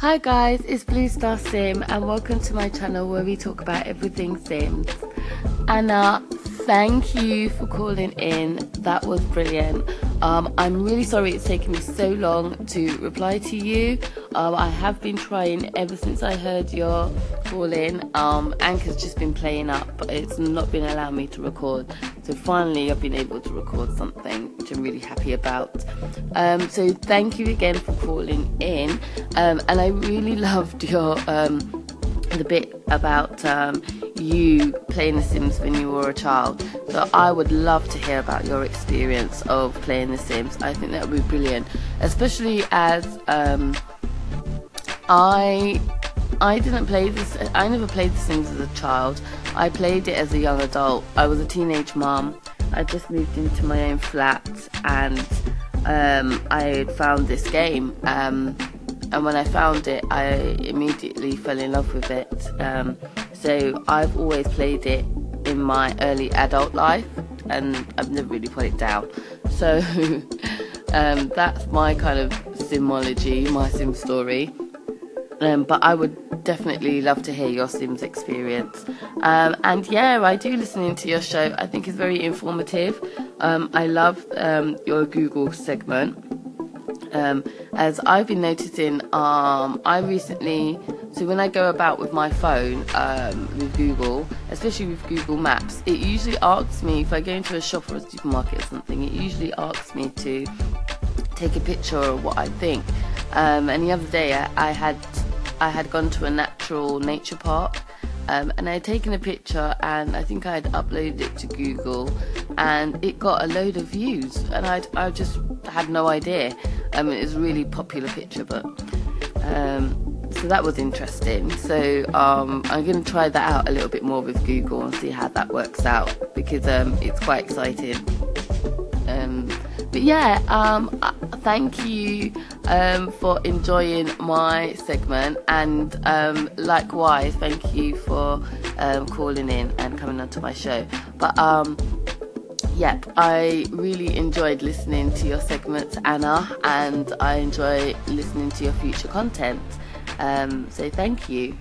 Hi guys, it's Blue Star Sim and welcome to my channel where we talk about everything Sims. And Anna, thank you for calling in. That was brilliant. Um, I'm really sorry it's taken me so long to reply to you. Um, I have been trying ever since I heard your call in. Um, Anchor's just been playing up, but it's not been allowing me to record. So finally, I've been able to record something, which I'm really happy about. Um, so thank you again for calling in. Um, and I really loved your um, the bit about um, you playing The Sims when you were a child. So I would love to hear about your experience of playing The Sims. I think that would be brilliant, especially as um, I I didn't play this. I never played The Sims as a child. I played it as a young adult. I was a teenage mom. I just moved into my own flat and um, I found this game. Um, and when I found it, I immediately fell in love with it. Um, so I've always played it in my early adult life, and I've never really put it down. So um, that's my kind of simology, my sim story. Um, but I would definitely love to hear your Sims experience. Um, and yeah, I do listening to your show. I think it's very informative. Um, I love um, your Google segment um, as I've been noticing, um, I recently, so when I go about with my phone um, with Google, especially with Google Maps, it usually asks me if I go into a shop or a supermarket or something, it usually asks me to take a picture of what I think. Um, and the other day, I, I had I had gone to a natural nature park. Um, and I had taken a picture and I think I had uploaded it to Google and it got a load of views and I'd, I just had no idea. I mean, it's a really popular picture, but um, so that was interesting. So um, I'm going to try that out a little bit more with Google and see how that works out because um, it's quite exciting. But yeah, um, uh, thank you um, for enjoying my segment, and um, likewise, thank you for um, calling in and coming onto my show. But um, yep, I really enjoyed listening to your segments, Anna, and I enjoy listening to your future content. Um, so thank you.